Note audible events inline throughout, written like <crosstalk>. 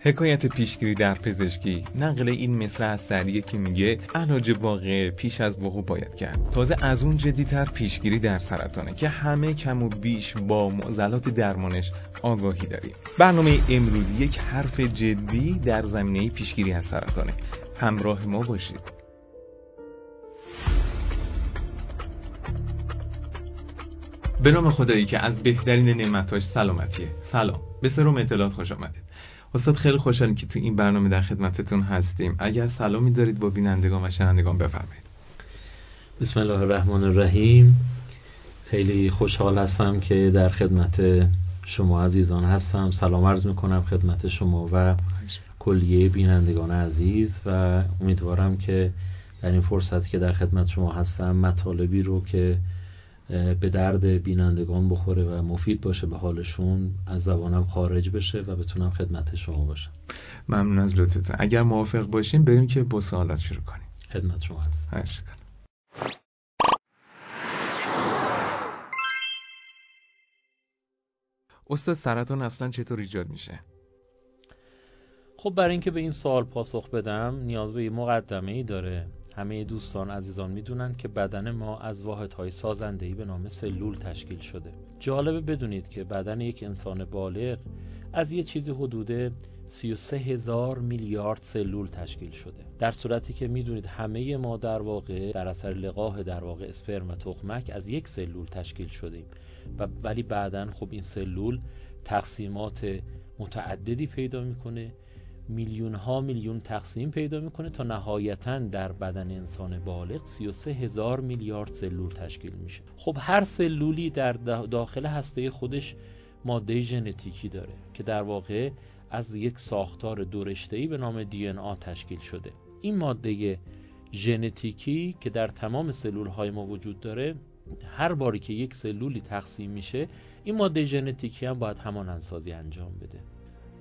حکایت پیشگیری در پزشکی. نقل این مثل از سریه که میگه علاج واقع پیش از وقوع باید کرد. تازه از اون جدیتر پیشگیری در سرطانه که همه کم و بیش با معضلات درمانش آگاهی داریم. برنامه امروزی یک حرف جدی در زمینه پیشگیری از سرطانه. همراه ما باشید. به نام خدایی که از بهترین نعمتاش سلامتیه. سلام. به سروم اطلاعات خوش آمدید. استاد خیلی خوشحالیم که تو این برنامه در خدمتتون هستیم. اگر سلامی دارید با بینندگان و شنوندگان بفرمایید. بسم الله الرحمن الرحیم. خیلی خوشحال هستم که در خدمت شما عزیزان هستم. سلام عرض می‌کنم خدمت شما و کلیه بینندگان عزیز و امیدوارم که در این فرصت که در خدمت شما هستم مطالبی رو که به درد بینندگان بخوره و مفید باشه به حالشون از زبانم خارج بشه و بتونم خدمت شما باشم. ممنون از لطفتون. اگر موافق باشیم بریم که با سوالات شروع کنیم. خدمت شما هست استاد سرطان اصلا چطور ایجاد میشه؟ خب برای اینکه به این سوال پاسخ بدم نیاز به یه مقدمه ای داره. همه دوستان عزیزان می‌دونن که بدن ما از واحدهای سازندهی به نام سلول تشکیل شده. جالبه بدونید که بدن یک انسان بالغ از یه چیزی حدود 33 هزار میلیارد سلول تشکیل شده. در صورتی که می‌دونید همه ما در واقع در اثر لقاه در واقع اسپرم و تخمک از یک سلول تشکیل شدیم و ولی بعدا خب این سلول تقسیمات متعددی پیدا می‌کنه. میلیون ها میلیون تقسیم پیدا می‌کنه تا نهایتا در بدن انسان بالغ 33 هزار میلیارد سلول تشکیل میشه. خب هر سلولی در داخل هسته خودش ماده ژنتیکی داره که در واقع از یک ساختار دورشتهی به نام دی تشکیل شده. این ماده ژنتیکی که در تمام سلول های ما وجود داره هر باری که یک سلولی تقسیم میشه این ماده ژنتیکی هم باید همان انسازی انجام بده.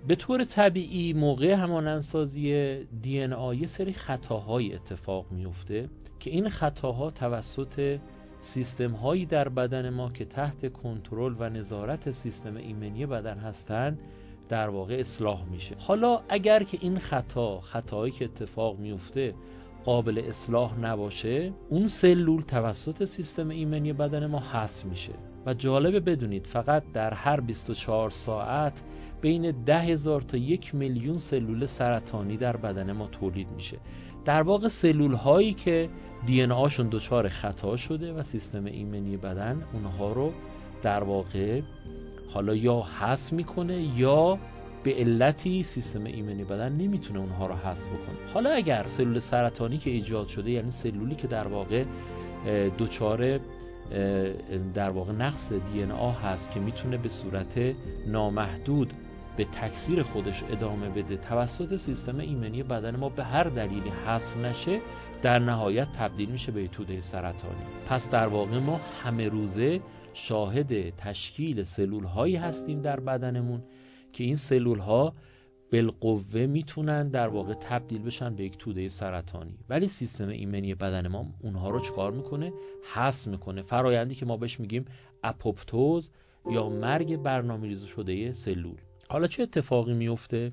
به طور طبیعی موقع همانندسازی دی ان یه سری خطاهای اتفاق میفته که این خطاها توسط سیستم هایی در بدن ما که تحت کنترل و نظارت سیستم ایمنی بدن هستند در واقع اصلاح میشه. حالا اگر که این خطا خطایی که اتفاق میفته قابل اصلاح نباشه اون سلول توسط سیستم ایمنی بدن ما حذف میشه. و جالبه بدونید فقط در هر 24 ساعت بین ده هزار تا یک میلیون سلول سرطانی در بدن ما تولید میشه. در واقع سلول هایی که دی ان آشون دچار خطا شده و سیستم ایمنی بدن اونها رو در واقع حالا یا حذف می‌کنه یا به علتی سیستم ایمنی بدن نمی‌تونه اونها رو حذف بکنه. حالا اگر سلول سرطانی که ایجاد شده یعنی سلولی که در واقع دچار در واقع نقص دی هست که می‌تونه به صورت نامحدود به تکثیر خودش ادامه بده. توسط سیستم ایمنی بدن ما به هر دلیلی حذف نشه در نهایت تبدیل میشه به توده سرطانی. پس در واقع ما همه روزه شاهد تشکیل سلول هایی هستیم در بدنمون که این سلول ها بالقوه می‌تونن در واقع تبدیل بشن به یک توده سرطانی. ولی سیستم ایمنی بدن ما اونها رو چکار می‌کنه؟ حذف می‌کنه. فرایندی که ما بهش میگیم اپوپتوز یا مرگ برنامه‌ریزی شده سلول. حالا چه اتفاقی میفته؟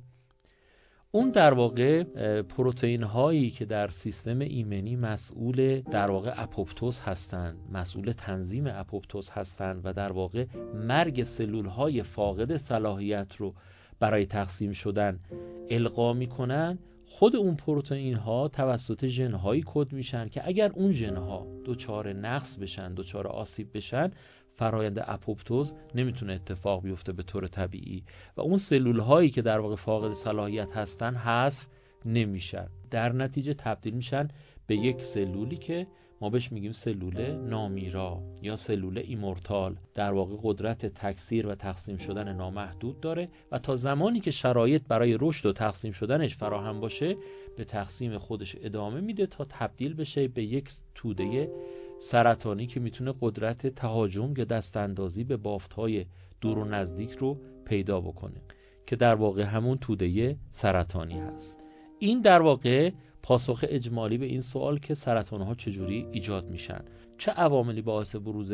اون در واقع پروتئین هایی که در سیستم ایمنی مسئول در واقع اپوپتوز هستند مسئول تنظیم اپوپتوز هستند و در واقع مرگ سلول های فاقد صلاحیت رو برای تقسیم شدن القا می‌کنن خود اون پروتئین ها توسط ژن هایی کد میشن که اگر اون ژن ها دچار نقص بشن دچار آسیب بشن فرایند اپوپتوز نمی‌تونه اتفاق بیفته به طور طبیعی و اون سلول هایی که در واقع فاقد صلاحیت هستن حذف نمیشن. در نتیجه تبدیل میشن به یک سلولی که ما بهش میگیم سلول نامیرا یا سلول immortal. در واقع قدرت تکثیر و تقسیم شدن نامحدود داره و تا زمانی که شرایط برای رشد و تقسیم شدنش فراهم باشه به تقسیم خودش ادامه میده تا تبدیل بشه به یک توده سرطانی که می‌تونه قدرت تهاجم یا دست اندازی به های دور و نزدیک رو پیدا بکنه که در واقع همون توده سرطانی هست. این در واقع پاسخ اجمالی به این سوال که سرطان ها چجوری ایجاد میشن. چه عواملی باعث بروز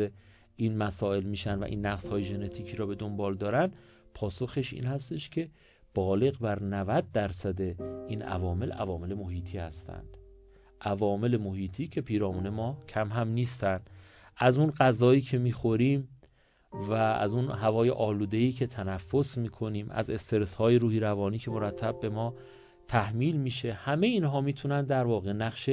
این مسائل میشن و این نقص های ژنتیکی را به دنبال دارن؟ پاسخش این هستش که بالغ بر 90 درصد این عوامل عوامل محیطی هستند. عوامل محیطی که پیرامون ما کم هم نیستند از اون غذایی که می‌خوریم و از اون هوای آلوده‌ای که تنفس می‌کنیم از استرس های روحی روانی که مرتب به ما تحمیل میشه همه اینها می‌تونن در واقع نقش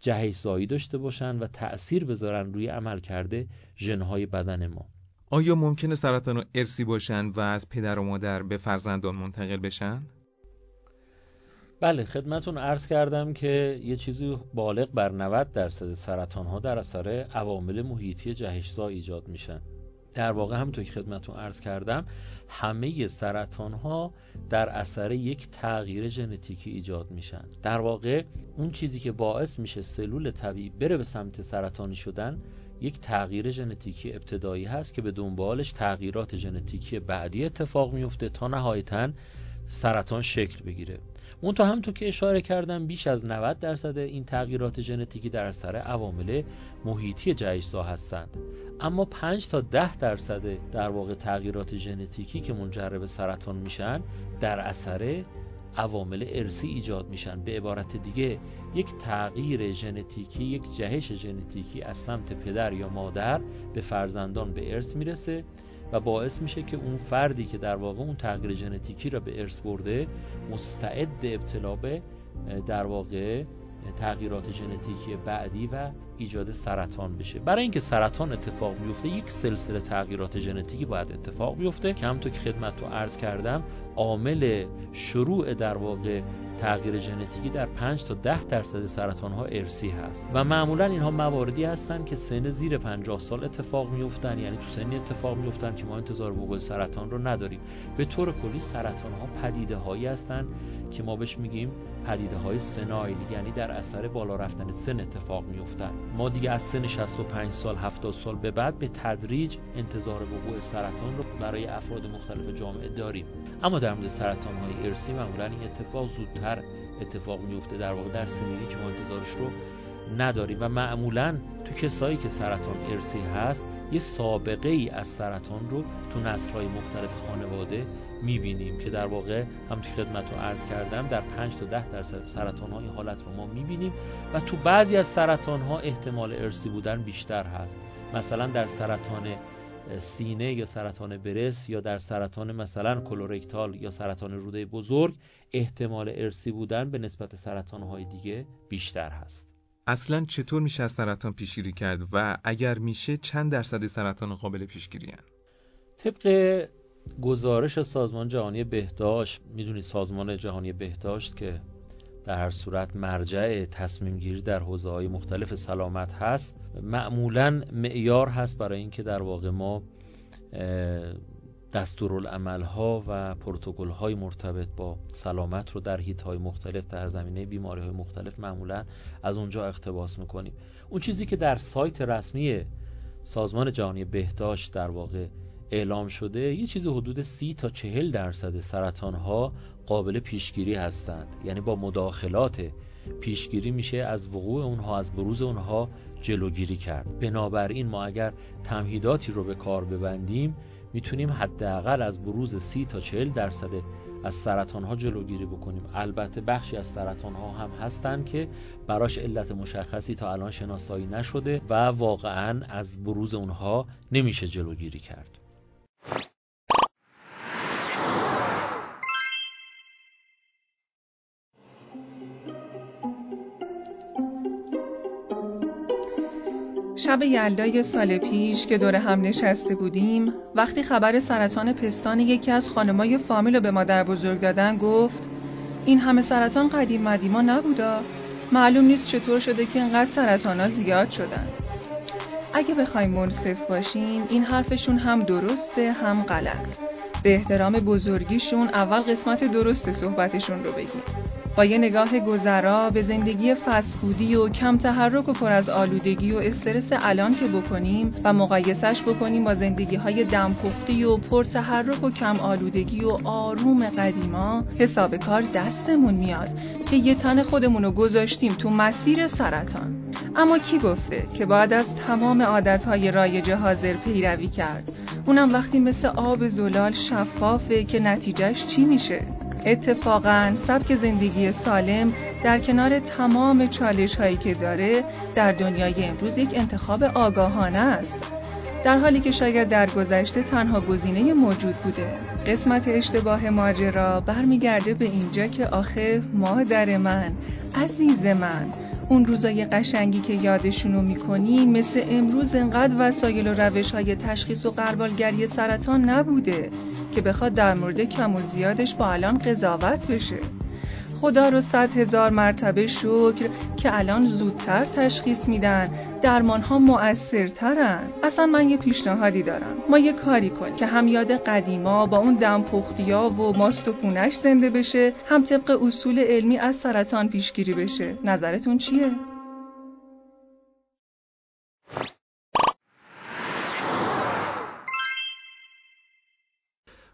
جهیزایی داشته باشن و تأثیر بذارن روی عمل کرده ژنهای بدن ما. آیا ممکنه سرطان ارسی باشن و از پدر و مادر به فرزندان منتقل بشن؟ بله خدمتون عرض کردم که یه چیزی بالغ بر 90 درصد سرطان ها در اثر عوامل محیطی جهشزا ایجاد میشن در واقع همونطور که خدمتون عرض کردم همه سرطان ها در اثر یک تغییر ژنتیکی ایجاد میشن. در واقع اون چیزی که باعث میشه سلول طبیعی بره به سمت سرطانی شدن یک تغییر ژنتیکی ابتدایی هست که به دنبالش تغییرات ژنتیکی بعدی اتفاق میفته تا نهایتا سرطان شکل بگیره. منتها همونطور که اشاره کردم بیش از 90 درصد این تغییرات ژنتیکی در اثر عوامل محیطی جهشزا هستند. اما 5 تا 10 درصد در واقع تغییرات ژنتیکی که منجر به سرطان میشن در اثر عوامل ارسی ایجاد میشن. به عبارت دیگه یک تغییر ژنتیکی یک جهش ژنتیکی از سمت پدر یا مادر به فرزندان به ارث می‌رسه. و باعث میشه که اون فردی که در واقع اون تغییر ژنتیکی را به ارث برده مستعد ابتلا به در واقع تغییرات ژنتیکی بعدی و ایجاد سرطان بشه. برای اینکه سرطان اتفاق بیفته یک سلسله تغییرات ژنتیکی باید اتفاق بیفته. که همونطور که خدمت رو عرض کردم عامل شروع در واقع تغییر ژنتیکی در 5 تا 10 درصد سرطان ها ارسی هست. و معمولا اینها مواردی هستند که سن زیر 50 سال اتفاق میفتن یعنی تو سنی اتفاق میفتن که ما انتظار وقوع سرطان رو نداریم. به طور کلی سرطان ها پدیده هایی هستند که ما بهش میگیم پدیده های سنایل. یعنی در اثر بالا رفتن سن اتفاق میفتن ما دیگه از سن 65 سال 70 سال به بعد به تدریج انتظار وقوع سرطان رو برای افراد مختلف جامعه داریم. اما در مورد سرطان های ارسی معمولا این اتفاق زودتر اتفاق میفته در واقع در سنینی که ما انتظارش رو نداریم و معمولا تو کسایی که سرطان ارسی هست یه سابقه ای از سرطان رو تو نسل های مختلف خانواده می‌بینیم که در واقع هم که خدمت رو عرض کردم در 5 تا 10 درصد سرطان های حالت رو ما می‌بینیم و تو بعضی از سرطان ها احتمال ارسی بودن بیشتر هست مثلا در سرطان سینه یا سرطان برس یا در سرطان مثلا کلورکتال یا سرطان روده بزرگ احتمال ارسی بودن به نسبت سرطان های دیگه بیشتر هست اصلا چطور میشه از سرطان پیشگیری کرد و اگر میشه چند درصد سرطان قابل پیشگیری؟ طبق گزارش سازمان جهانی بهداشت می‌دونید سازمان جهانی بهداشت که در هر صورت مرجع تصمیم گیری در حوزه های مختلف سلامت هست معمولا معیار هست برای اینکه در واقع ما دستورالعمل ها و پروتکل های مرتبط با سلامت رو در هیت های مختلف در زمینه بیماری های مختلف معمولا از اونجا اقتباس می‌کنیم. اون چیزی که در سایت رسمی سازمان جهانی بهداشت در واقع اعلام شده یه چیز حدود سی تا چهل درصد سرطان ها قابل پیشگیری هستند. یعنی با مداخلات پیشگیری میشه از وقوع اونها از بروز اونها جلوگیری کرد. بنابراین ما اگر تمهیداتی رو به کار ببندیم می‌تونیم حداقل از بروز سی تا چهل درصد از سرطان ها جلوگیری بکنیم. البته بخشی از سرطان ها هم هستند که براش علت مشخصی تا الان شناسایی نشده و واقعا از بروز اونها نمیشه جلوگیری کرد. شب یلدای سال پیش که دور هم نشسته بودیم وقتی خبر سرطان پستان یکی از خانمای فامیل رو به مادر بزرگ دادن گفت این همه سرطان قدیم مدیما نبودا؟ معلوم نیست چطور شده که اینقدر سرطان ها زیاد شدن. اگه بخوایم منصف باشیم این حرفشون هم درسته هم غلط. به احترام بزرگیشون اول قسمت درست صحبتشون رو بگیم. با یه نگاه گذرا به زندگی فسفودی و کم تحرک و پر از آلودگی و استرس الان که بکنیم و مقایسش بکنیم با زندگی های دمپختی و پر تحرک و کم آلودگی و آروم قدیما حساب کار دستمون میاد که یه تن خودمون رو گذاشتیم تو مسیر سرطان. اما کی گفته که باید از تمام عادتهای رایج حاضر پیروی کرد؟ اونم وقتی مثل آب زلال شفافه که نتیجهش چی میشه؟ اتفاقا سبک زندگی سالم در کنار تمام چالش هایی که داره در دنیای امروز یک انتخاب آگاهانه است. در حالی که شاید در گذشته تنها گزینه موجود بوده. قسمت اشتباه ماجرا برمیگرده به اینجا که آخه مادر من عزیز من اون روزای قشنگی که یادشونو می‌کنی مثل امروز انقدر وسایل و روش های تشخیص و قربالگری سرطان نبوده که بخواد در مورد کم و زیادش با الان قضاوت بشه. خدا رو صد هزار مرتبه شکر که الان زودتر تشخیص میدن درمان ها مؤثرترن. اصلا من یه پیشنهادی دارم. ما یه کاری کنیم که هم یاد قدیما با اون دمپختیا و ماست و پونش زنده بشه هم طبق اصول علمی از سرطان پیشگیری بشه. نظرتون چیه؟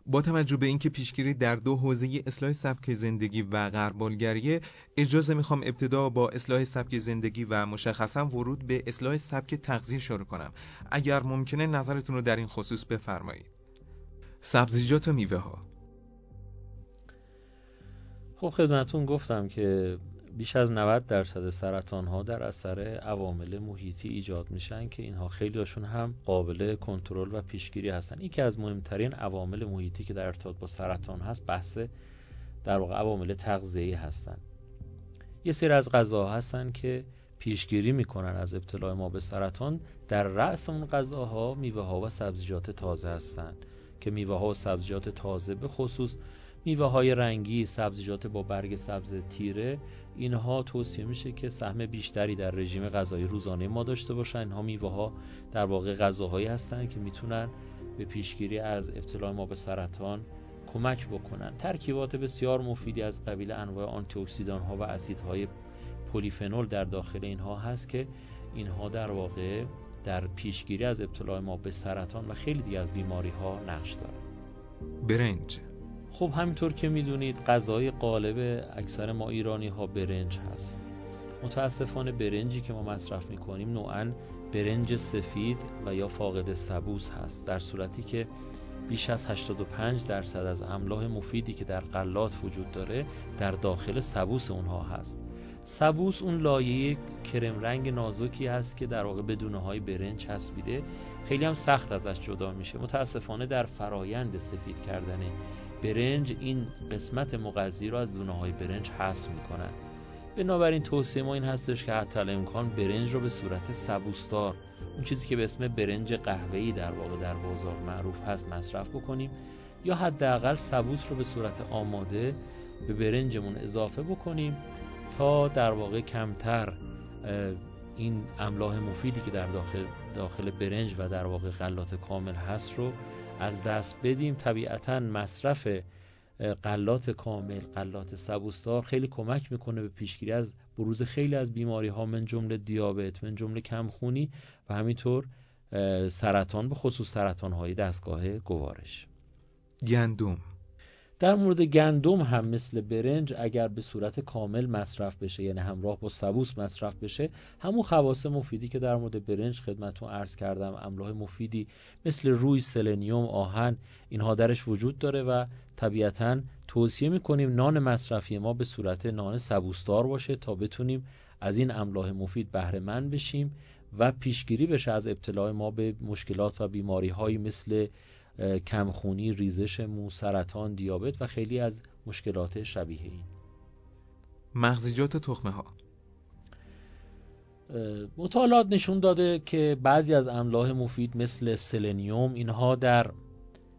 با توجه به اینکه پیشگیری در دو حوزه اصلاح سبک زندگی و غربالگریه اجازه می‌خوام ابتدا با اصلاح سبک زندگی و مشخصا ورود به اصلاح سبک تغذیه شروع کنم. اگر ممکنه نظرتون رو در این خصوص بفرمایید. سبزیجات و میوه ها خب خدمتون گفتم که بیش از 90 درصد سرطان ها در اثر عوامل محیطی ایجاد میشن که اینها خیلی هاشون هم قابل کنترل و پیشگیری هستن. یکی از مهمترین عوامل محیطی که در ارتباط با سرطان هست بحث در واقع عوامل تغذیه‌ای هستن. یه سری از غذاها هستن که پیشگیری می‌کنن از ابتلای ما به سرطان. در رأس اون غذاها میوه ها و سبزیجات تازه هستند که میوه ها و سبزیجات تازه به خصوص میوه های رنگی سبزیجات با برگ سبز تیره اینها توصیه میشه که سهم بیشتری در رژیم غذایی روزانه ما داشته باشن. اینها میوه ها در واقع غذاهایی هستند که می‌تونن به پیشگیری از ابتلا ما به سرطان کمک بکنن. ترکیبات بسیار مفیدی از قبیل انواع آنتی اکسیدان ها و اسیدهای پلیفنول در داخل اینها هست که اینها در واقع در پیشگیری از ابتلا ما به سرطان و خیلی دیگه از بیماری ها نقش دارن. برنج. خب همینطور که می‌دونید غذای قالب اکثر ما ایرانی ها برنج هست. متاسفانه برنجی که ما مصرف می‌کنیم نوعا برنج سفید و یا فاقد سبوس هست در صورتی که بیش از 85 درصد از املاح مفیدی که در غلات وجود داره در داخل سبوس اونها هست. سبوس اون لایه کرم رنگ نازکی هست که در واقع بدونه های برنج چسبیده. خیلی هم سخت ازش جدا میشه. متاسفانه در فرایند سفید کردن برنج این قسمت مغذی رو از دونه های برنج حذف می‌کنن. بنابراین توصیه ما این هستش که حتی امکان برنج رو به صورت سبوستار اون چیزی که به اسم برنج قهوه‌ای در واقع در بازار معروف هست مصرف بکنیم یا حداقل سبوس رو به صورت آماده به برنجمون اضافه بکنیم تا در واقع کمتر این املاح مفیدی که در داخل داخل برنج و در واقع غلات کامل هست رو از دست بدیم. طبیعتا مصرف قلات کامل قلات سبوستار خیلی کمک می‌کنه به پیشگیری از بروز خیلی از بیماری ها من جمله دیابت من جمله کمخونی و همینطور سرطان به خصوص سرطان های دستگاه گوارش. گندم. در مورد گندم هم مثل برنج اگر به صورت کامل مصرف بشه یعنی همراه با سبوس مصرف بشه همون خواص مفیدی که در مورد برنج خدمتون عرض کردم املاح مفیدی مثل روی سلنیوم آهن اینها درش وجود داره و طبیعتا توصیه می‌کنیم نان مصرفی ما به صورت نان سبوسدار باشه تا بتونیم از این املاح مفید بهره مند بشیم و پیشگیری بشه از ابتلاع ما به مشکلات و بیماری مثل کمخونی، ریزش مو، سرطان، دیابت و خیلی از مشکلات شبیه این مغزیجات تخمه ها مطالعات نشون داده که بعضی از املاح مفید مثل سلنیوم اینها در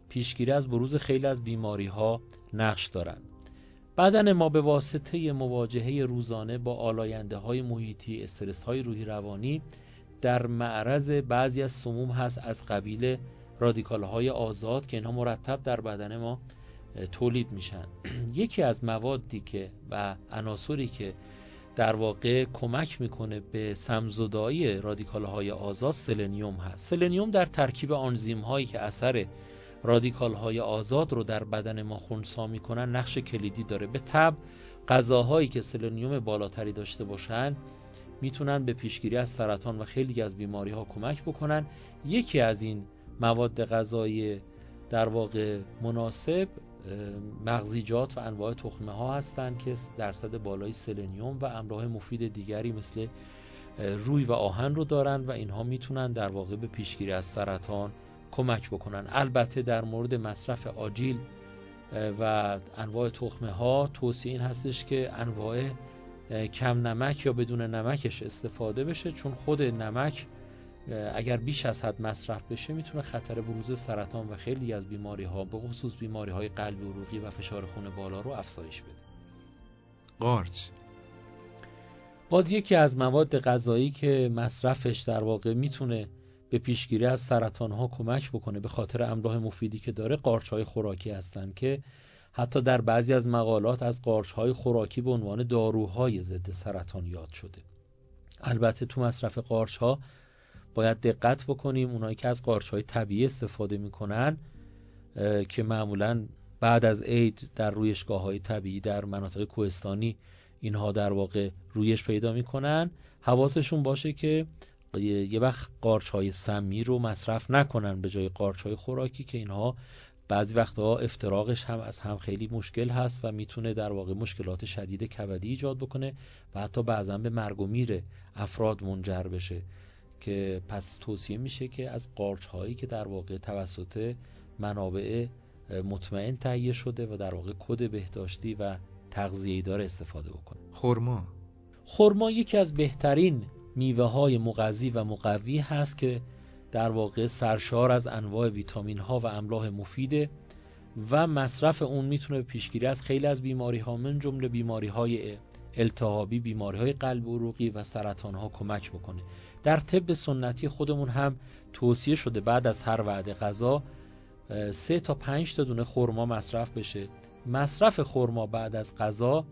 پیشگیری از بروز خیلی از بیماری ها نقش دارند. بدن ما به واسطه مواجهه روزانه با آلاینده های محیطی استرس های روحی روانی در معرض بعضی از سموم هست از قبیل رادیکال های آزاد که اینها مرتب در بدن ما تولید میشن. <clears throat> یکی از موادی که و عناصری که در واقع کمک می‌کنه به سم‌زدایی رادیکال های آزاد سلنیوم هست. سلنیوم در ترکیب آنزیم هایی که اثر رادیکال های آزاد رو در بدن ما خونسا می‌کنن نقش کلیدی داره. به تبع غذاهایی که سلنیوم بالاتری داشته باشن می‌تونن به پیشگیری از سرطان و خیلی از بیماری ها کمک بکنن. یکی از این مواد غذایی در واقع مناسب مغزیجات و انواع تخمه ها هستند که درصد بالای سلنیوم و املاح مفید دیگری مثل روی و آهن رو دارن و اینها می‌تونن در واقع به پیشگیری از سرطان کمک بکنن. البته در مورد مصرف آجیل و انواع تخمه ها توصیه این هستش که انواع کم نمک یا بدون نمکش استفاده بشه چون خود نمک اگر بیش از حد مصرف بشه می‌تونه خطر بروز سرطان و خیلی از بیماری ها به خصوص بیماری های قلبی عروقی و فشار خون بالا رو افزایش بده. قارچ. باز یکی از مواد غذایی که مصرفش در واقع می‌تونه به پیشگیری از سرطان ها کمک بکنه به خاطر املاح مفیدی که داره قارچ های خوراکی هستند که حتی در بعضی از مقالات از قارچ های خوراکی به عنوان داروهای ضد سرطان یاد شده. البته تو مصرف قارچ ها باید دقت بکنیم. اونایی که از قارچ های طبیعی استفاده می‌کنن که معمولا بعد از عید در رویشگاه های طبیعی در مناطق کوهستانی اینها در واقع رویش پیدا می‌کنن حواسشون باشه که یه وقت قارچ های سمی رو مصرف نکنن به جای قارچ های خوراکی که اینها بعضی وقتها افتراقش هم از هم خیلی مشکل هست و می‌تونه در واقع مشکلات شدید کبدی ایجاد بکنه و حتی بعضا به مرگ و میر افراد منجر بشه. که پس توصیه میشه که از قارچ هایی که در واقع توسط منابع مطمئن تهیه شده و در واقع کد بهداشتی و تغذیه‌ای داره استفاده بکنه. خرما. خرما یکی از بهترین میوه های مغذی و مقوی هست که در واقع سرشار از انواع ویتامین ها و املاح مفیده و مصرف اون می‌تونه پیشگیری از خیلی از بیماری ها من جمله بیماری های التهابی بیماری های قلب عروقی و سرطان ها کمک بکنه. در طب سنتی خودمون هم توصیه شده بعد از هر وعده غذا سه تا پنج تا دونه خرما مصرف بشه. مصرف خرما بعد از غذا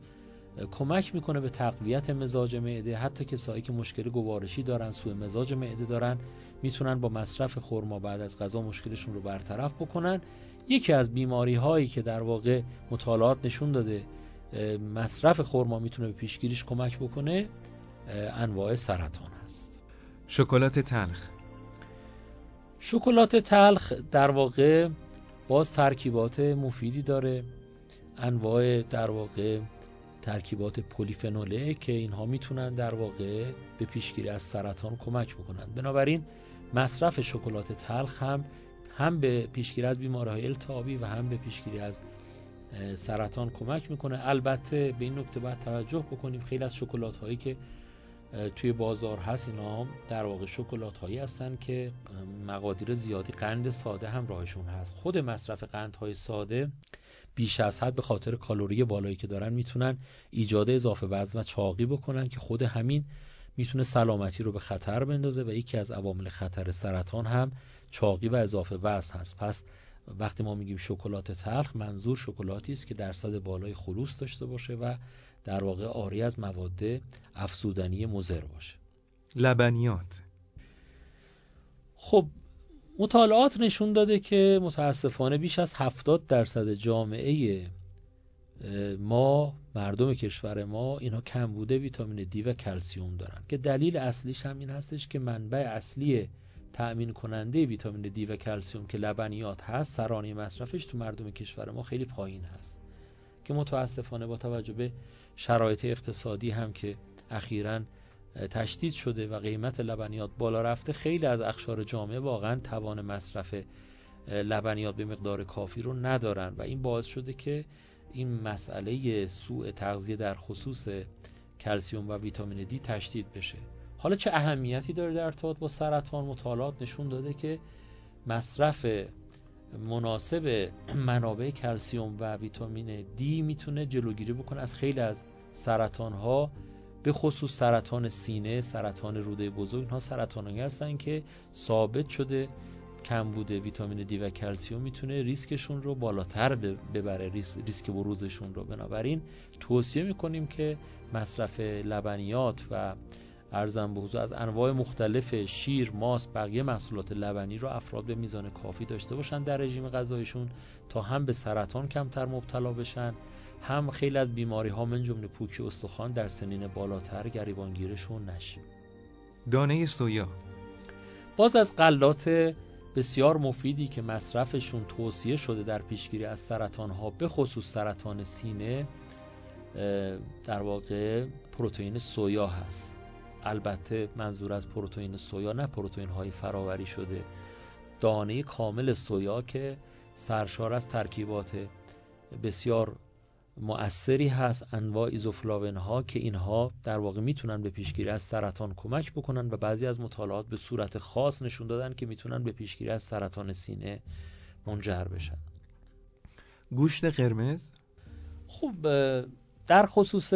کمک می‌کنه به تقویت مزاج معده. حتی کسایی که مشکل گوارشی دارن سوء مزاج معده دارن می‌تونن با مصرف خرما بعد از غذا مشکلشون رو برطرف بکنن. یکی از بیماری هایی که در واقع مطالعات نشون داده مصرف خرما می‌تونه به پیشگیریش کمک بکنه انواع سرطان. شکلات تلخ. شکلات تلخ در واقع باز ترکیبات مفیدی داره. انواع در واقع ترکیبات پلیفنوله که اینها می‌تونن در واقع به پیشگیری از سرطان کمک بکنن. بنابراین مصرف شکلات تلخ هم هم به پیشگیری از بیماریهای التهابی و هم به پیشگیری از سرطان کمک می‌کنه. البته به این نکته باید توجه بکنیم. خیلی از شکلات هایی که توی بازار هست اینا در واقع شکلات هایی هستن که مقادیر زیادی قند ساده هم راهشون هست. خود مصرف قند های ساده بیش از حد به خاطر کالری بالایی که دارن می‌تونن ایجاد اضافه وزن و چاقی بکنن که خود همین می‌تونه سلامتی رو به خطر بندازه و یکی از عوامل خطر سرطان هم چاقی و اضافه وزن هست. پس وقتی ما میگیم شکلات تلخ منظور شکلاتی است که درصد بالای خلوص داشته باشه و در واقع آری از مواد افسودنی مضر باشه. لبنیات. خب مطالعات نشون داده که متاسفانه بیش از 70 درصد جامعه ما مردم کشور ما اینا کم بوده ویتامین دی و کلسیوم دارن. که دلیل اصلیش هم این هستش که منبع اصلی تأمین کننده ویتامین دی و کلسیوم که لبنیات هست سرانه مصرفش تو مردم کشور ما خیلی پایین هست. که متاسفانه با توجه به شرایط اقتصادی هم که اخیراً تشدید شده و قیمت لبنیات بالا رفته خیلی از اخشار جامعه واقعا توان مصرف لبنیات به مقدار کافی رو ندارن و این باعث شده که این مسئله سوء تغذیه در خصوص کلسیوم و ویتامین دی تشدید بشه. حالا چه اهمیتی داره در ارتباط با سرطان؟ مطالعات نشون داده که مصرف مناسب منابع کلسیوم و ویتامین دی می‌تونه جلوگیری بکنه از خیلی از سرطان ها به خصوص سرطان سینه، سرطان روده بزرگ. اینها سرطانهایی هستن که ثابت شده کمبود ویتامین دی و کلسیوم می‌تونه ریسکشون رو بالاتر ببره ریسک بروزشون رو. بنابراین توصیه می‌کنیم که مصرف لبنیات و ارزم به حضور از انواع مختلف شیر، ماست، بقیه محصولات لبنی رو افراد به میزان کافی داشته باشن در رژیم غذایشون تا هم به سرطان کمتر مبتلا بشن. هم خیلی از بیماری ها من جمله پوکی استخوان در سنین بالاتر گریبانگیرشون نشه. دانه سویا. باز از غلات بسیار مفیدی که مصرفشون توصیه شده در پیشگیری از سرطان ها به خصوص سرطان سینه در واقع پروتئین سویا هست. البته منظور از پروتئین سویا نه پروتئین های فراوری شده. دانه کامل سویا که سرشار از ترکیبات بسیار مؤثری هست انواع ایزوفلاون ها که اینها در واقع می‌تونن به پیشگیری از سرطان کمک بکنن و بعضی از مطالعات به صورت خاص نشون دادن که می‌تونن به پیشگیری از سرطان سینه منجر بشن. گوشت قرمز؟ خب در خصوص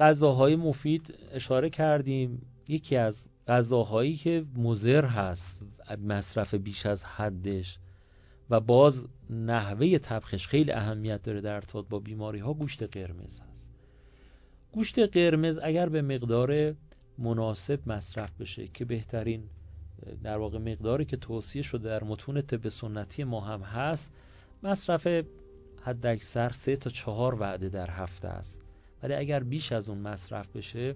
غذاهای مفید اشاره کردیم. یکی از غذاهایی که مضر هست مصرف بیش از حدش و باز نحوه تبخش خیلی اهمیت داره در ارتباط با بیماری ها گوشت قرمز هست. گوشت قرمز اگر به مقدار مناسب مصرف بشه که بهترین در واقع مقداری که توصیه شده در متون طب سنتی ما هم هست مصرف حد اکثر سه تا چهار وعده در هفته است. ولی اگر بیش از اون مصرف بشه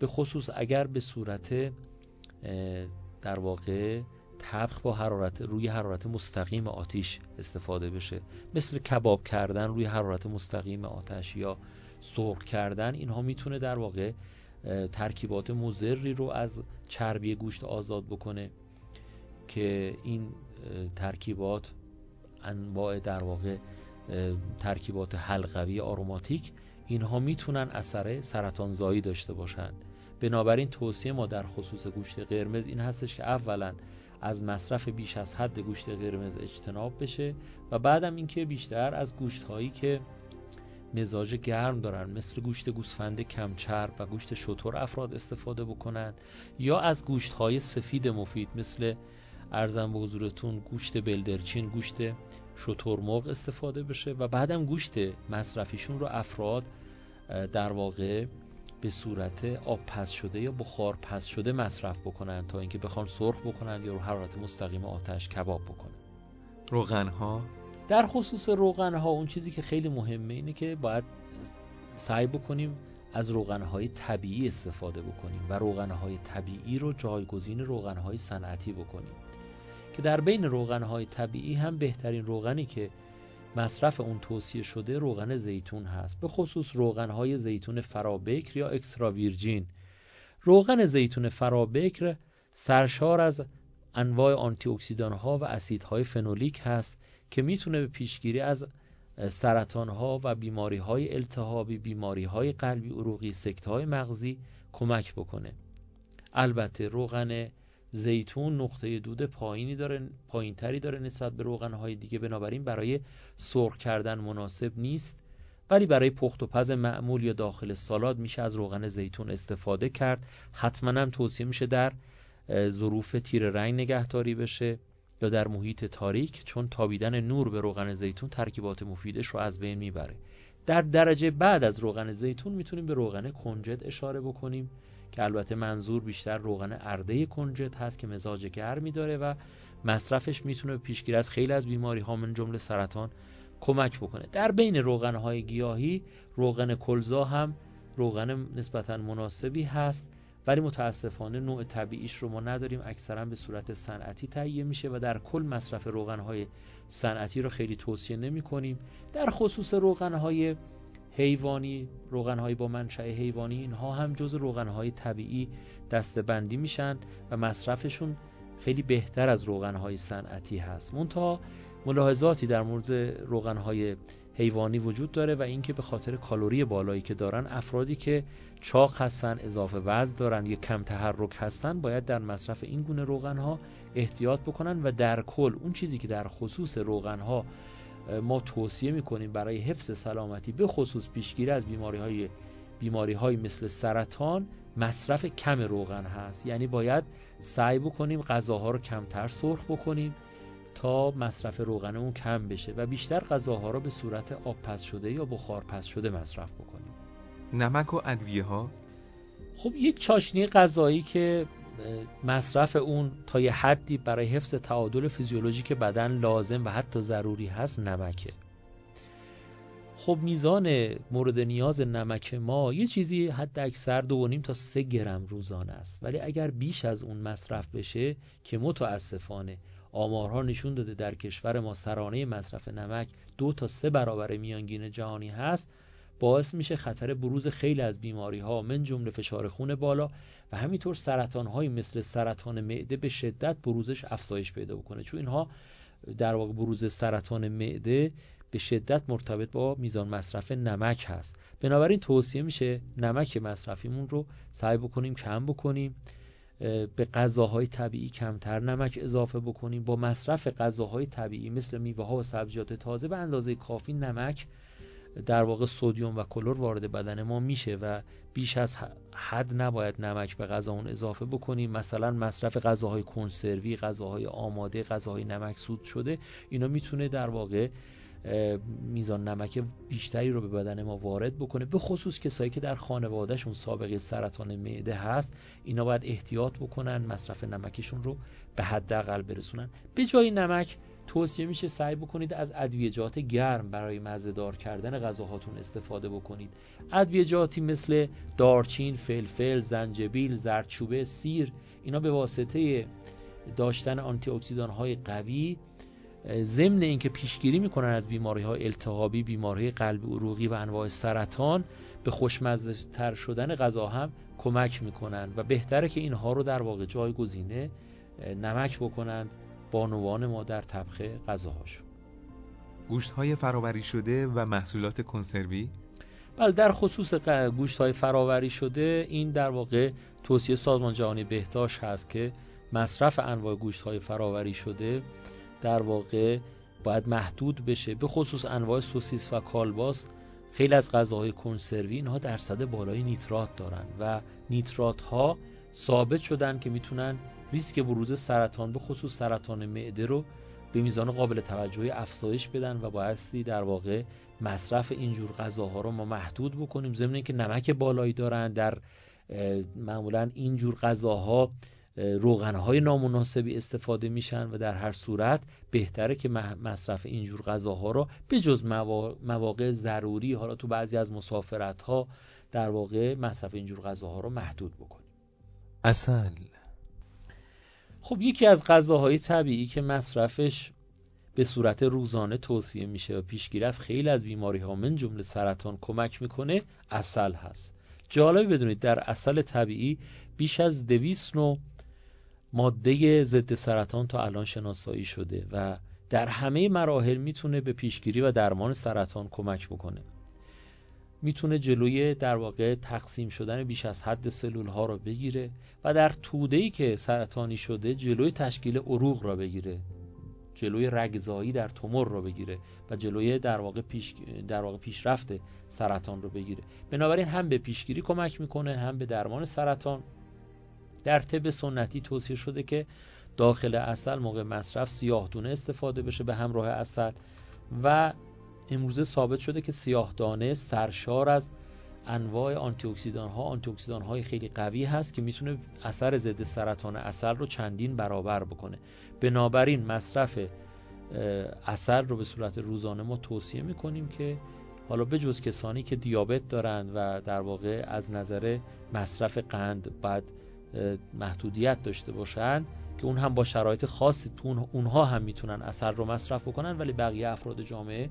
به خصوص اگر به صورت در واقع طبخ با حرارت روی حرارت مستقیم آتیش استفاده بشه. مثل کباب کردن روی حرارت مستقیم آتش یا سرخ کردن اینها می‌تونه در واقع ترکیبات مضری رو از چربی گوشت آزاد بکنه که این ترکیبات انواع در واقع ترکیبات حلقوی آروماتیک اینها می‌تونن اثر سرطان زایی داشته باشند بنابراین توصیه ما در خصوص گوشت قرمز این هستش که اولا از مصرف بیش از حد گوشت قرمز اجتناب بشه و بعدم اینکه بیشتر از گوشت هایی که مزاج گرم دارن مثل گوشت گوسفند کمچرب و گوشت شطور افراد استفاده بکنند یا از گوشت های سفید مفید مثل ارزم به حضورتون گوشت بلدرچین گوشت شترمرغ استفاده بشه و بعدم گوشت مصرفیشون رو افراد در واقع به صورت آب پس شده یا بخار پس شده مصرف بکنن تا اینکه بخوان سرخ بکنن یا رو حرارت مستقیم آتش کباب بکنن. روغن ها در خصوص روغن ها اون چیزی که خیلی مهمه اینه که باید سعی بکنیم از روغن های طبیعی استفاده بکنیم و روغن های طبیعی رو جایگزین روغن های صنعتی بکنیم. که در بین روغن های طبیعی هم بهترین روغنی که مصرف اون توصیه شده روغن زیتون هست به خصوص روغن های زیتون فرابکر یا اکسترا ویرجین. روغن زیتون فرابکر سرشار از انواع آنتی اکسیدان ها و اسیدهای فنولیک هست که می‌تونه به پیشگیری از سرطان ها و بیماری های التهابی بیماری های قلبی عروقی سکت های مغزی کمک بکنه. البته روغن زیتون نقطه دود پایینی داره پایینتری داره نسبت به روغنهای دیگه. بنابراین برای سرخ کردن مناسب نیست ولی برای پخت و پز معمول یا داخل سالاد میشه از روغن زیتون استفاده کرد. حتما هم توصیه میشه در ظروف تیر رنگ نگهداری بشه یا در محیط تاریک چون تابیدن نور به روغن زیتون ترکیبات مفیدش رو از بین می‌بره. در درجه بعد از روغن زیتون می‌تونیم به روغن کنجد اشاره بکنیم. که البته منظور بیشتر روغن ارده کنجد هست که مزاج گرمی داره و مصرفش می‌تونه به پیشگیری از خیلی از بیماری ها من جمله سرطان کمک بکنه. در بین روغن های گیاهی روغن کلزا هم روغن نسبتا مناسبی هست ولی متاسفانه نوع طبیعیش رو ما نداریم. اکثرا به صورت صنعتی تهیه میشه و در کل مصرف روغن های صنعتی رو خیلی توصیه نمی کنیم در خصوص روغن های حیوانی روغنهایی با منشأ حیوانی اینها هم جز روغنهای طبیعی دستبندی میشن و مصرفشون خیلی بهتر از روغنهای صنعتی هست. منتها ملاحظاتی در مورد روغنهای حیوانی وجود داره و اینکه به خاطر کالری بالایی که دارن افرادی که چاق هستن اضافه وزن دارن یا کم تحرک هستن باید در مصرف این گونه روغنها احتیاط بکنن و در کل اون چیزی که در خصوص روغنها ما توصیه می‌کنیم برای حفظ سلامتی به خصوص پیشگیری از بیماری های بیماری های مثل سرطان مصرف کم روغن هست. یعنی باید سعی بکنیم غذاها رو کمتر سرخ بکنیم تا مصرف روغنمون کم بشه و بیشتر غذاها رو به صورت آب پس شده یا بخار پس شده مصرف بکنیم. نمک و ادویه ها خب یک چاشنی غذایی که مصرف اون تا یه حدی برای حفظ تعادل فیزیولوژیک بدن لازم و حتی ضروری هست نمکه. خب میزان مورد نیاز نمک ما یه چیزی حد اکثر دو نیم تا سه گرم روزانه است. ولی اگر بیش از اون مصرف بشه که متاسفانه آمارها نشون داده در کشور ما سرانه مصرف نمک دو تا سه برابر میانگین جهانی هست. باعث میشه خطر بروز خیلی از بیماری ها من جمله فشار خون بالا و همینطور سرطان های مثل سرطان معده به شدت بروزش افزایش پیدا بکنه. چون اینها در واقع بروز سرطان معده به شدت مرتبط با میزان مصرف نمک هست. بنابراین توصیه میشه نمک مصرفیمون رو سعی بکنیم کم بکنیم به غذاهای طبیعی کمتر نمک اضافه بکنیم. با مصرف غذاهای طبیعی مثل میوه ها و سبزیجات تازه به اندازه کافی نمک در واقع سودیوم و کلور وارد بدن ما میشه و بیش از حد نباید نمک به غذامون اضافه بکنیم. مثلا مصرف غذاهای کنسروی غذاهای آماده غذاهای نمک سود شده اینا می‌تونه در واقع میزان نمک بیشتری رو به بدن ما وارد بکنه. به خصوص کسایی که در خانوادهشون سابقه سرطان معده هست اینا باید احتیاط بکنن مصرف نمکشون رو به حداقل برسونن. به جای نمک توصیه میشه سعی بکنید از ادویجات گرم برای مزهدار کردن غذاهاتون استفاده بکنید. ادویجاتی مثل دارچین، فلفل، زنجبیل، زردچوبه، سیر اینا به واسطه داشتن آنتی اکسیدان های قوی ضمن اینکه پیشگیری می‌کنن از بیماری های التهابی بیماری قلب عروقی و انواع سرطان به خوشمزه تر شدن غذا هم کمک می‌کنن و بهتره که اینها رو در واقع جایگزینه نمک بکنن بانوان ما در طبخ غذاهاشون گوشت های فراوری شده و محصولات کنسروی؟ بله در خصوص گوشت های فراوری شده این در واقع توصیه سازمان جهانی بهداشت هست که مصرف انواع گوشت های فراوری شده در واقع باید محدود بشه. به خصوص انواع سوسیس و کالباس خیلی از غذاهای کنسروی اینها درصد بالای نیترات دارن و نیترات ها ثابت شدن که می‌تونن ریسک بروز سرطان به خصوص سرطان معده رو به میزان قابل توجهی افزایش بدن و بایستی در واقع مصرف اینجور غذاها رو ما محدود بکنیم. ضمن که نمک بالایی دارن در معمولا اینجور غذاها روغنهای نامناسبی استفاده میشن و در هر صورت بهتره که مصرف اینجور غذاها رو به جز مواقع ضروری حالا تو بعضی از مسافرت ها در واقع مصرف اینجور غذاها رو محدود بکنیم. اصل خب یکی از غذاهای طبیعی که مصرفش به صورت روزانه توصیه میشه و پیشگیری از خیلی از بیماری ها من جمله سرطان کمک می‌کنه اصل هست. جالبی بدونید در اصل طبیعی بیش از دویست نوع ماده ضد سرطان تا الان شناسایی شده و در همه مراحل می‌تونه به پیشگیری و درمان سرطان کمک بکنه. می‌تونه جلوی در واقع تقسیم شدن بیش از حد سلول ها رو بگیره و در توده ای که سرطانی شده جلوی تشکیل عروق را بگیره جلوی رگزایی در تومور رو بگیره و جلوی در واقع پیش در واقع پیشرفت سرطان رو بگیره. بنابراین هم به پیشگیری کمک می‌کنه هم به درمان سرطان. در طب سنتی توصیه شده که داخل اصل موقع مصرف سیاه دونه استفاده بشه به همراه اصل و امروزه ثابت شده که سیاه دانه سرشار از انواع آنتی اکسیدان ها آنتی های خیلی قوی هست که می‌تونه اثر ضد سرطان اصل رو چندین برابر بکنه. بنابراین مصرف اصل رو به صورت روزانه ما توصیه می‌کنیم که حالا به جز کسانی که دیابت دارند و در واقع از نظر مصرف قند بعد محدودیت داشته باشن که اون هم با شرایط خاصی تو اونها هم می‌تونن اثر رو مصرف بکنن ولی بقیه افراد جامعه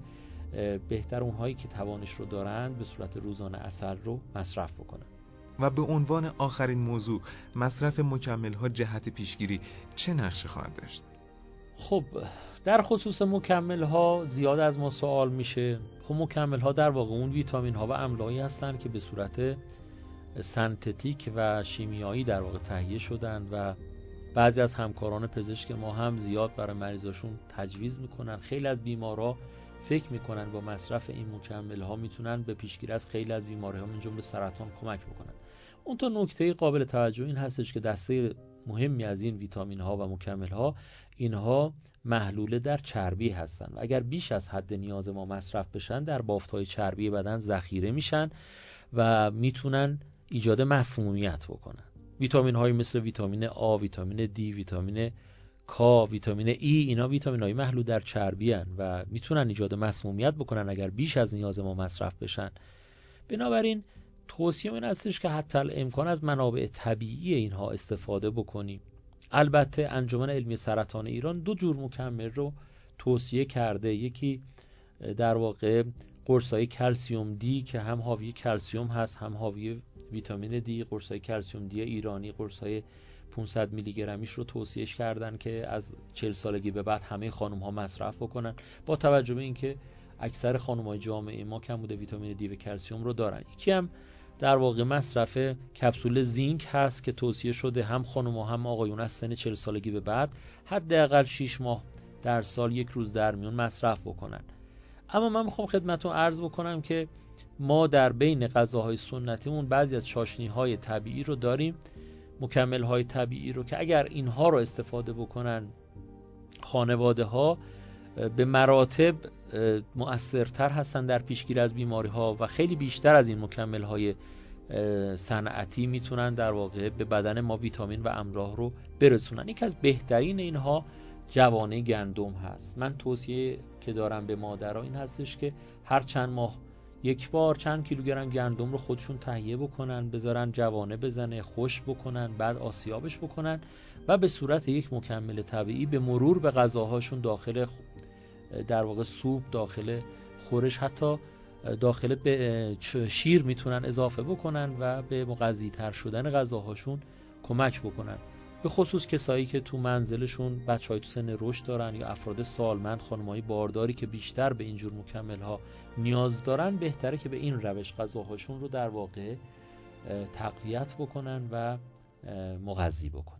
بهتر اونهایی که توانش رو دارن به صورت روزانه اثر رو مصرف بکنن. و به عنوان آخرین موضوع مصرف مکمل ها جهت پیشگیری چه نقشه خواهد داشت؟ خب در خصوص مکمل ها زیاد از ما سوال میشه. خب مکمل ها در واقع اون ویتامین ها و املاحی هستند که به صورت سنتتیک و شیمیایی در واقع تهیه شدن و بعضی از همکاران پزشک ما هم زیاد برای مریضاشون تجویز می‌کنن. خیلی از بیمارا فکر می‌کنن با مصرف این مکمل ها می‌تونن به پیشگیری از خیلی از بیماری ها من جمله سرطان کمک بکنن. اون تا نکته قابل توجه این هستش که دسته مهمی از این ویتامین ها و مکمل ها اینها محلوله در چربی هستند و اگر بیش از حد نیاز ما مصرف بشن در بافت های چربی بدن ذخیره میشن و می‌تونن ایجاد مسمومیت بکنن. ویتامین های مثل ویتامین آ، ویتامین دی، ویتامین کا، ویتامین ای اینا ویتامین های محلول در چربی هن و می‌تونن ایجاد مسمومیت بکنن اگر بیش از نیاز ما مصرف بشن. بنابراین توصیه این هستش که حتی امکان از منابع طبیعی اینها استفاده بکنیم. البته انجمن علمی سرطان ایران دو جور مکمل رو توصیه کرده. یکی در واقع قرصای کلسیوم دی که هم حاوی کلسیوم هست هم حاوی ویتامین دی قرصای کلسیوم دی ایرانی قرصای 500 میلی گرمیش رو توصیهش کردن که از 40 سالگی به بعد همه خانم ها مصرف بکنن. با توجه به اینکه اکثر خانم های جامعه ما کم بوده ویتامین دی و کلسیوم رو دارن. یکی هم در واقع مصرف کپسول زینک هست که توصیه شده هم خانم و هم آقایون از سن 40 سالگی به بعد حداقل 6 ماه در سال یک روز در میون مصرف بکنن. اما من می‌خوام خدمتتون عرض بکنم که ما در بین غذاهای سنتیمون بعضی از چاشنی های طبیعی رو داریم مکمل های طبیعی رو که اگر اینها رو استفاده بکنن خانواده ها به مراتب مؤثرتر هستن در پیشگیری از بیماری ها و خیلی بیشتر از این مکمل های صنعتی می‌تونن در واقع به بدن ما ویتامین و املاح رو برسونن. یکی از بهترین اینها جوانه گندم هست. من توصیه که دارم به مادرها این هستش که هر چند ماه یک بار چند کیلوگرم گندم رو خودشون تهیه بکنن بذارن جوانه بزنه خوش بکنن بعد آسیابش بکنن و به صورت یک مکمل طبیعی به مرور به غذاهاشون داخل در واقع سوپ داخل خورش حتی داخل به شیر می‌تونن اضافه بکنن و به مغذی تر شدن غذاهاشون کمک بکنن. به خصوص کسایی که تو منزلشون بچه های تو سن رشد دارن یا افراد سالمند خانمایی بارداری که بیشتر به اینجور مکمل ها نیاز دارن بهتره که به این روش غذاهاشون رو در واقع تقویت بکنن و مغذی بکنن.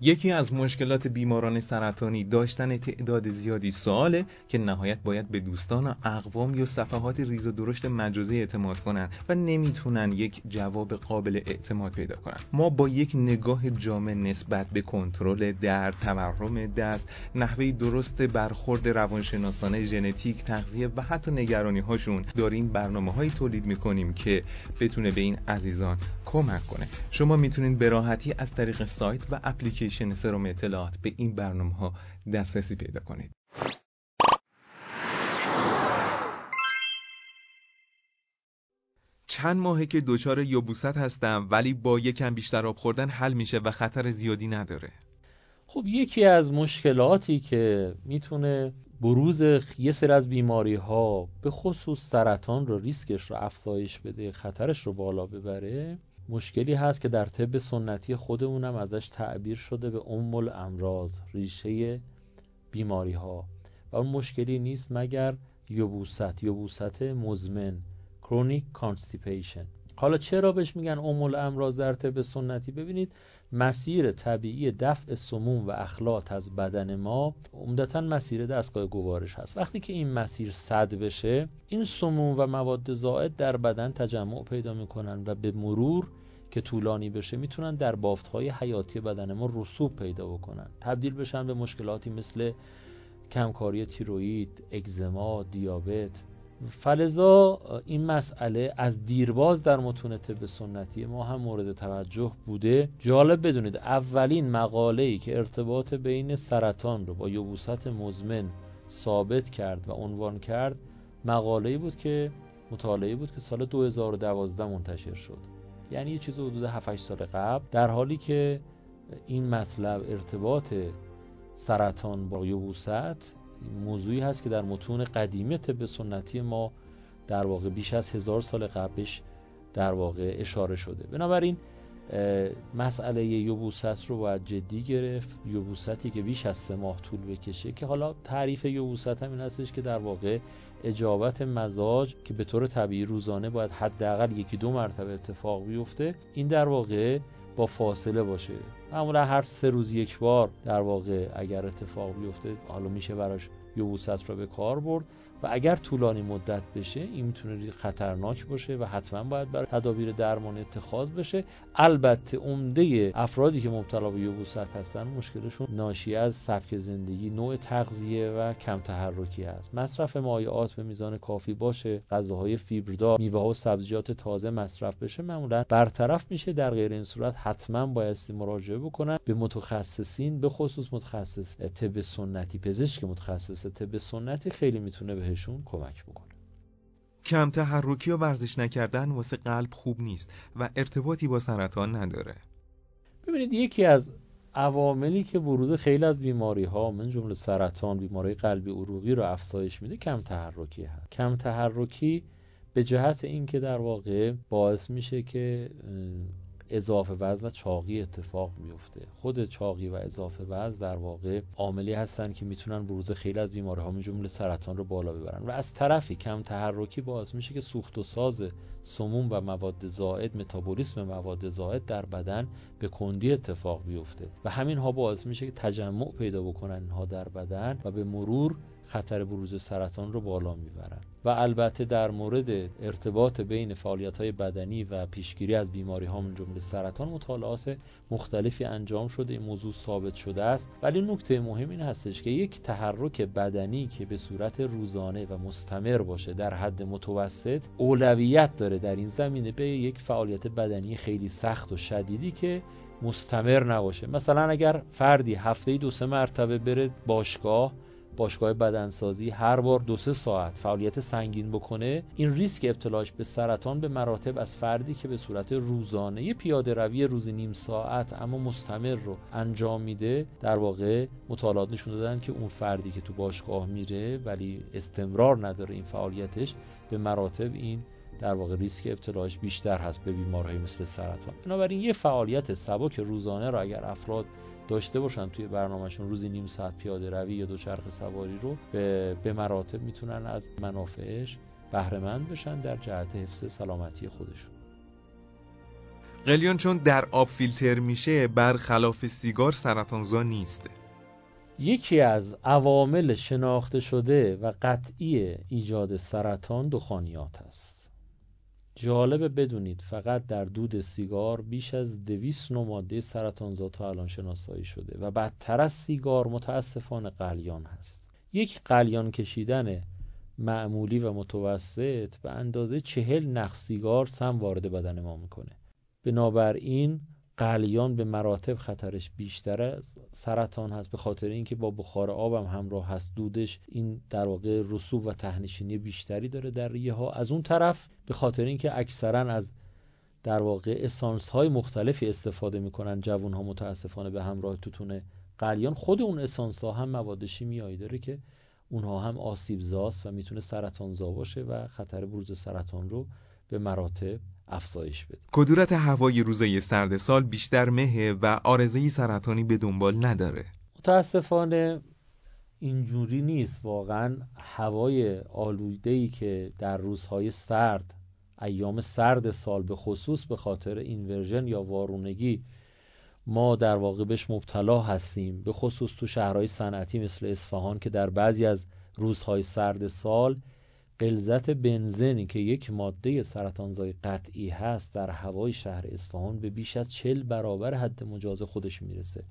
یکی از مشکلات بیماران سرطانی داشتن تعداد زیادی سواله که نهایت باید به دوستان و اقوام یا صفحات ریز و درشت مجازی اعتماد کنند و نمی‌تونن یک جواب قابل اعتماد پیدا کنن ما با یک نگاه جامع نسبت به کنترل در تورم دست نحوه درست برخورد روانشناسانه ژنتیک تغذیه و حتی نگرانی هاشون داریم برنامه هایی تولید می‌کنیم که بتونه به این عزیزان کمک کنه. شما می‌تونید به راحتی از طریق سایت و اپلیکیشن سرم اطلاعات به این برنامه ها دسترسی پیدا کنید. چند ماهه که دچار یبوست هستم ولی با یکم بیشتر آب خوردن حل میشه و خطر زیادی نداره. خب یکی از مشکلاتی که می‌تونه بروز یه سری از بیماری ها به خصوص سرطان رو ریسکش رو افزایش بده خطرش رو بالا ببره مشکلی هست که در طب سنتی خودمونم ازش تعبیر شده به ام الامراض ریشه بیماری ها و اون مشکلی نیست مگر یبوست. یبوست مزمن chronic constipation حالا چرا بهش میگن ام الامراض در طب سنتی؟ ببینید مسیر طبیعی دفع سموم و اخلاط از بدن ما عمدتا مسیر دستگاه گوارش هست. وقتی که این مسیر صد بشه این سموم و مواد زائد در بدن تجمع پیدا می‌کنن و به مرور که طولانی بشه می‌تونن در بافتهای حیاتی بدن ما رسوب پیدا بکنن. تبدیل بشن به مشکلاتی مثل کمکاری تیروید، اگزما، دیابت. فلزا این مسئله از دیرباز در متون طب سنتی ما هم مورد توجه بوده. جالب بدونید اولین مقاله ای که ارتباط بین سرطان رو با یبوست مزمن ثابت کرد و عنوان کرد مقاله بود که مطالعه بود که سال 2012 منتشر شد. یعنی یه چیز حدود 7 سال قبل در حالی که این مطلب ارتباط سرطان با یبوست موضوعی هست که در متون قدیمی طب سنتی ما در واقع بیش از هزار سال قبلش در واقع اشاره شده. بنابراین مسئله یبوست رو باید جدی گرفت. یبوستی که بیش از سه ماه طول بکشه که حالا تعریف یبوست هم این هستش که در واقع اجابت مزاج که به طور طبیعی روزانه باید حداقل یکی دو مرتبه اتفاق بیفته این در واقع با فاصله باشه. معمولا هر سه روز یک بار در واقع اگر اتفاق بیفته حالا میشه براش یبوست رو به کار برد. و اگر طولانی مدت بشه این می‌تونه خطرناک باشه و حتما باید برای تدابیر درمان اتخاذ بشه. البته عمده افرادی که مبتلا به یبوست هستن مشکلشون ناشی از سبک زندگی نوع تغذیه و کم تحرکی است. مصرف مایعات به میزان کافی باشه غذاهای فیبردار میوه و سبزیجات تازه مصرف بشه معمولا برطرف میشه. در غیر این صورت حتما بایستی مراجعه بکنن به متخصصین به خصوص متخصص طب سنتی پزشک متخصص طب سنتی. خیلی می‌تونه به بهشون کمک بکنه. کم تحرکی و ورزش نکردن واسه قلب خوب نیست و ارتباطی با سرطان نداره. ببینید یکی از عواملی که بروز خیلی از بیماری ها من جمله سرطان بیماری قلبی عروقی رو افزایش میده کم تحرکی هست. کم تحرکی به جهت اینکه در واقع باعث میشه که اضافه وزن و چاقی اتفاق میفته. خود چاقی و اضافه وزن در واقع عاملی هستند که می‌تونن بروز خیلی از بیماری ها جمله سرطان رو بالا ببرن. و از طرفی کم تحرکی باعث میشه که سوخت و ساز سموم و مواد زائد متابولیسم مواد زائد در بدن به کندی اتفاق بیفته. و همین ها باعث میشه که تجمع پیدا بکنن اینها در بدن و به مرور خطر بروز سرطان رو بالا می‌برن. و البته در مورد ارتباط بین فعالیت های بدنی و پیشگیری از بیماری ها من جمله سرطان مطالعات مختلفی انجام شده این موضوع ثابت شده است. ولی نکته مهم این هستش که یک تحرک بدنی که به صورت روزانه و مستمر باشه در حد متوسط اولویت داره در این زمینه به یک فعالیت بدنی خیلی سخت و شدیدی که مستمر نباشه. مثلا اگر فردی هفته دو سه مرتبه بره باشگاه باشگاه بدنسازی هر بار دو سه ساعت فعالیت سنگین بکنه این ریسک ابتلاش به سرطان به مراتب از فردی که به صورت روزانه پیاده روی روزی نیم ساعت اما مستمر رو انجام میده در واقع مطالعات نشون دادن که اون فردی که تو باشگاه میره ولی استمرار نداره این فعالیتش به مراتب این در واقع ریسک ابتلاش بیشتر هست به بیمارهای مثل سرطان. بنابراین یه فعالیت سبک روزانه را اگر افراد داشته باشن توی برنامهشون. روزی نیم ساعت پیاده روی یا دوچرخه سواری رو به, به مراتب می‌تونن از منافعش بهرهمند بشن در جهت حفظ سلامتی خودشون. قلیون چون در آب فیلتر میشه برخلاف سیگار سرطانزا نیست. یکی از عوامل شناخته شده و قطعی ایجاد سرطان دخانیات است. جالبه بدونید فقط در دود سیگار بیش از دویست نوع ماده سرطانزا تا الان شناسایی شده و بدتر از سیگار متاسفانه قلیان هست. یک قلیان کشیدن معمولی و متوسط به اندازه چهل نخ سیگار سم وارد بدن ما می‌کنه. بنابراین قلیان به مراتب خطرش بیشتر از سرطان هست به خاطر اینکه با بخار آب هم همراه هست. دودش این در واقع رسوب و تهنشینی بیشتری داره در ریه ها. از اون طرف به خاطر اینکه اکثرا از در واقع اسانس های مختلفی استفاده می‌کنن جوون ها متاسفانه به همراه توتون قلیان خود اون اسانس ها هم مواد شیمیایی داره که اونها هم آسیب زاست و می‌تونه سرطان زا باشه و خطر بروز سرطان رو به مراتب افزایش بده. کدورت هوای روزای سرد سال بیشتر مهه و آرزه سرطانی به دنبال نداره. متاسفانه اینجوری نیست. واقعا هوای آلوده که در روزهای سرد ایام سرد سال به خصوص به خاطر اینورژن یا وارونگی ما در واقع بهش مبتلا هستیم. به خصوص تو شهرهای صنعتی مثل اصفهان که در بعضی از روزهای سرد سال غلظت بنزنی که یک ماده سرطانزای قطعی هست در هوای شهر اصفهان به بیش از چل برابر حد مجاز خودش می‌رسه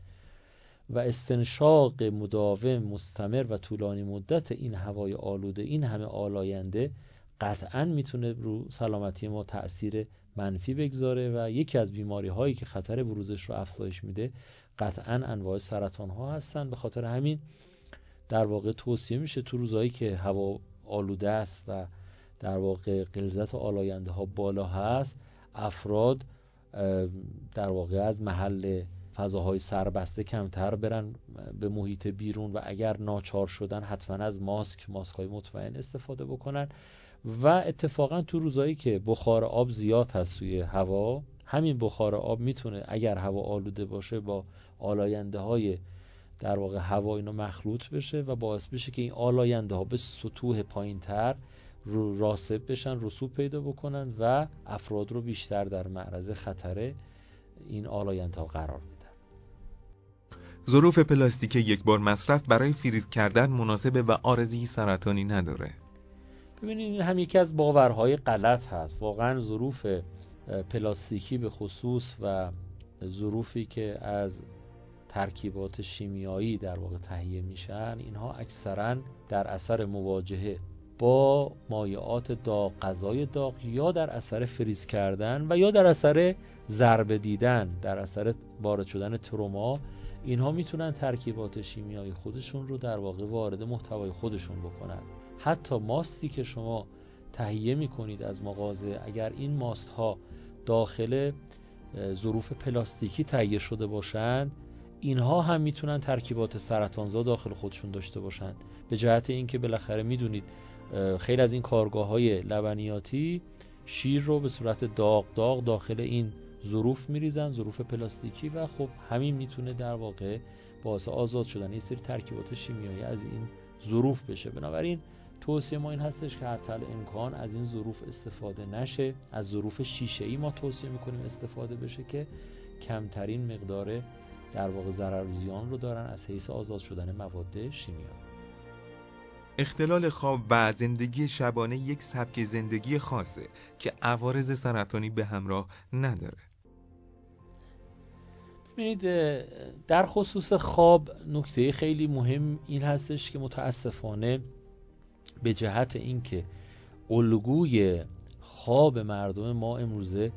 و استنشاق مداوم مستمر و طولانی مدت این هوای آلوده این همه آلاینده قطعا می‌تونه رو سلامتی ما تاثیر منفی بگذاره و یکی از بیماری هایی که خطر بروزش رو افزایش میده قطعا انواع سرطان ها هستن. به خاطر همین در واقع توصیه میشه تو روزایی که هوا آلوده است و در واقع قلزت آلاینده ها بالا هست افراد در واقع از محل فضاهای سربسته کمتر برن به محیط بیرون و اگر ناچار شدن حتما از ماسک ماسک های مطمئن استفاده بکنن. و اتفاقا تو روزایی که بخار آب زیاد هست توی هوا همین بخار آب می‌تونه اگر هوا آلوده باشه با آلاینده های در واقع هوا اینا مخلوط بشه و باعث بشه که این آلاینده ها به سطوح پایین تر رو راسب بشن رسوب پیدا بکنن و افراد رو بیشتر در معرض خطر این آلاینده ها قرار میدن ظروف پلاستیک یک بار مصرف برای فریز کردن مناسبه و عارضه سرطانی نداره. ببینید این هم یکی از باورهای غلط هست. واقعا ظروف پلاستیکی به خصوص و ظروفی که از ترکیبات شیمیایی در واقع تهیه میشن اینها اکثرا در اثر مواجهه با مایعات داغ غذای داغ یا در اثر فریز کردن و یا در اثر ضربه دیدن در اثر وارد شدن تروما. اینها می‌تونن ترکیبات شیمیایی خودشون رو در واقع وارد محتوای خودشون بکنن. حتی ماستی که شما تهیه می‌کنید از مغازه اگر این ماست ها داخل ظروف پلاستیکی تهیه شده باشند اینها هم می‌تونن ترکیبات سرطانزا داخل خودشون داشته باشند به جهت اینکه بالاخره می‌دونید خیلی از این کارگاه های لبنیاتی شیر رو به صورت داغ داغ داخل این ظروف میریزن ظروف پلاستیکی و خب همین می‌تونه در واقع باعث آزاد شدن یه سری ترکیبات شیمیایی از این ظروف بشه. بنابراین توصیه ما این هستش که حتی امکان از این ظروف استفاده نشه از ظروف شیشه ای ما توصیه می‌کنیم استفاده بشه که کمترین مقدار در واقع ضرر و زیان رو دارن از حیث آزاد شدن مواد شیمیایی. اختلال خواب و زندگی شبانه یک سبک زندگی خاصه که عوارض سرطانی به همراه نداره. ببینید در خصوص خواب نکته خیلی مهم این هستش که متاسفانه به جهت اینکه الگوی خواب مردم ما امروزه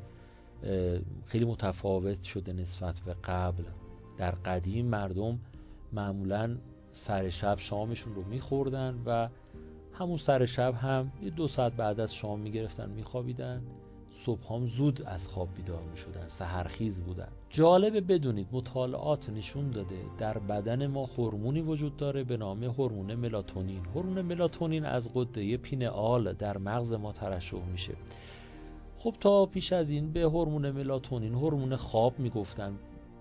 خیلی متفاوت شده نسبت به قبل. در قدیم مردم معمولا سر شب شامشون رو میخوردن و همون سر شب هم یه دو ساعت بعد از شام می‌گرفتن میخوابیدن. صبح هم زود از خواب بیدار می‌شدن سهرخیز بودن. جالبه بدونید مطالعات نشون داده در بدن ما هورمونی وجود داره به نام هورمون ملاتونین. هورمون ملاتونین از قده پینئال در مغز ما ترشح میشه. خب تا پیش از این به هورمون ملاتونین هورمون خواب می‌گفتن.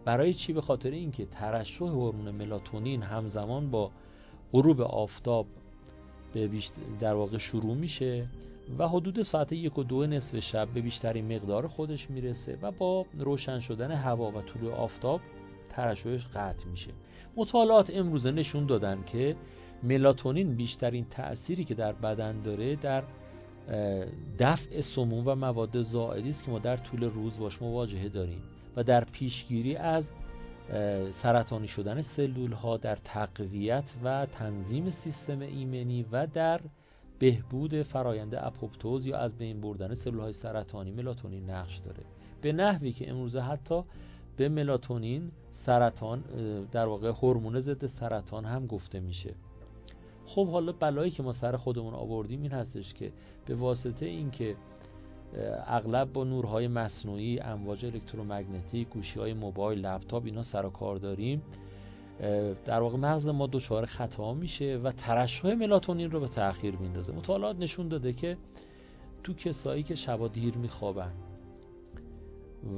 برای چی؟ به خاطر اینکه ترشح هورمون ملاتونین همزمان با غروب آفتاب به در واقع شروع میشه و حدود ساعت یک و دو نصف شب به بیشترین مقدار خودش می‌رسه و با روشن شدن هوا و طلوع آفتاب ترشحش قطع میشه. مطالعات امروزه نشون دادن که ملاتونین بیشترین تأثیری که در بدن داره در دفع سموم و مواد زائدی است که ما در طول روز باش مواجهه داریم. و در پیشگیری از سرطانی شدن سلول ها در تقویت و تنظیم سیستم ایمنی و در بهبود فرایند اپوپتوز یا از بین بردن سلول های سرطانی ملاتونین نقش داره. به نحوی که امروزه حتی به ملاتونین سرطان در واقع هورمون ضد سرطان هم گفته میشه. خب حالا بلایی که ما سر خودمون آوردیم این هستش که به واسطه اینکه اغلب با نورهای مصنوعی امواج الکترومگنتیک گوشی های موبایل لپتاپ اینا سر و کار داریم. در واقع مغز ما دچار خطا میشه و ترشح ملاتونین رو به تأخیر میندازه. مطالعات نشون داده که تو کسایی که شبا دیر میخوابن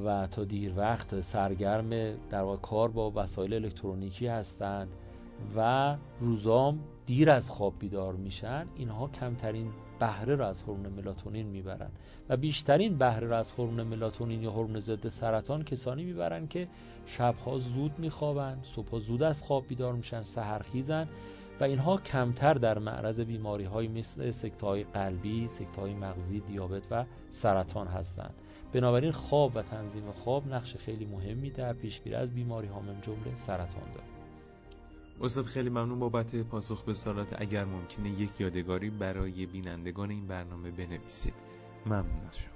و تا دیر وقت سرگرم در واقع کار با وسایل الکترونیکی هستند و روزام دیر از خواب بیدار میشن اینها کمترین بهره را از هورمون ملاتونین می‌برن و بیشترین بهره را از هورمون ملاتونین یا هورمون ضد سرطان کسانی می‌برن که شبها زود میخوابن صبحها زود از خواب بیدار میشن سحرخیزن و اینها کمتر در معرض بیماری های مثل سکته های قلبی، سکته های مغزی، دیابت و سرطان هستند. بنابراین خواب و تنظیم خواب نقش خیلی مهمی در پیشگیری از بیماری ها من جمله سرطان داره. استاد خیلی ممنون بابت پاسخ به سالات اگر ممکنه یک یادگاری برای بینندگان این برنامه بنویسید. ممنون از شما.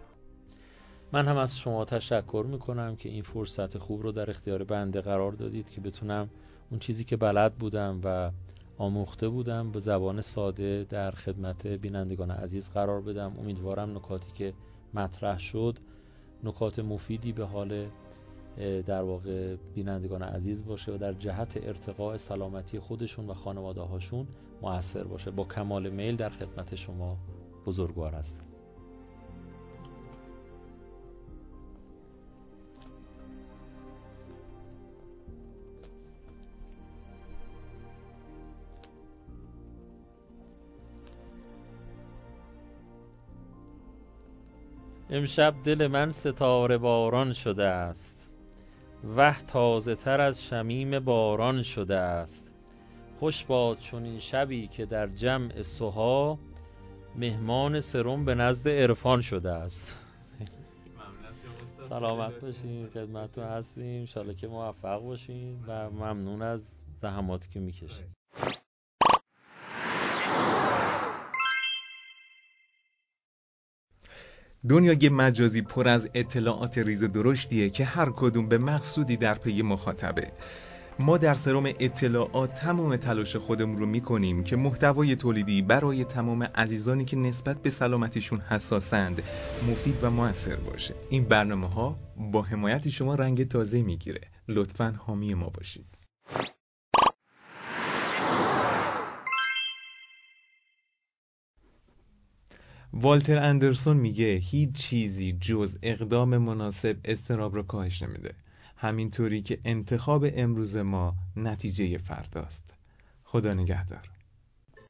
من هم از شما تشکر می‌کنم که این فرصت خوب رو در اختیار بنده قرار دادید که بتونم اون چیزی که بلد بودم و آموخته بودم به زبان ساده در خدمت بینندگان عزیز قرار بدم. امیدوارم نکاتی که مطرح شد نکات مفیدی به حال در واقع بینندگان عزیز باشه و در جهت ارتقاء سلامتی خودشون و خانواده هاشون موثر باشه. با کمال میل در خدمت شما بزرگوار هستم. امشب دل من ستاره باران شده است. وه تازه تر از شمیم باران شده است. خوش باد چون این شبی که در جمع سوها مهمان سرم به نزد عرفان شده است. سلامت باشین خدمتتون هستیم. انشالله که موفق باشین و ممنون از زحماتی که می‌کشید. دنیای مجازی پر از اطلاعات ریز درشتیه که هر کدوم به مقصودی در پی مخاطبه. ما در سرم اطلاعات تمام تلاش خودمون رو می‌کنیم که محتوای تولیدی برای تمام عزیزانی که نسبت به سلامتیشون حساسند مفید و موثر باشه. این برنامه ها با حمایت شما رنگ تازه می‌گیره. لطفا حامی ما باشید. والتر اندرسون میگه هیچ چیزی جز اقدام مناسب استراب رو کاهش نمیده. همینطوری که انتخاب امروز ما نتیجه فرداست خدا نگهدار.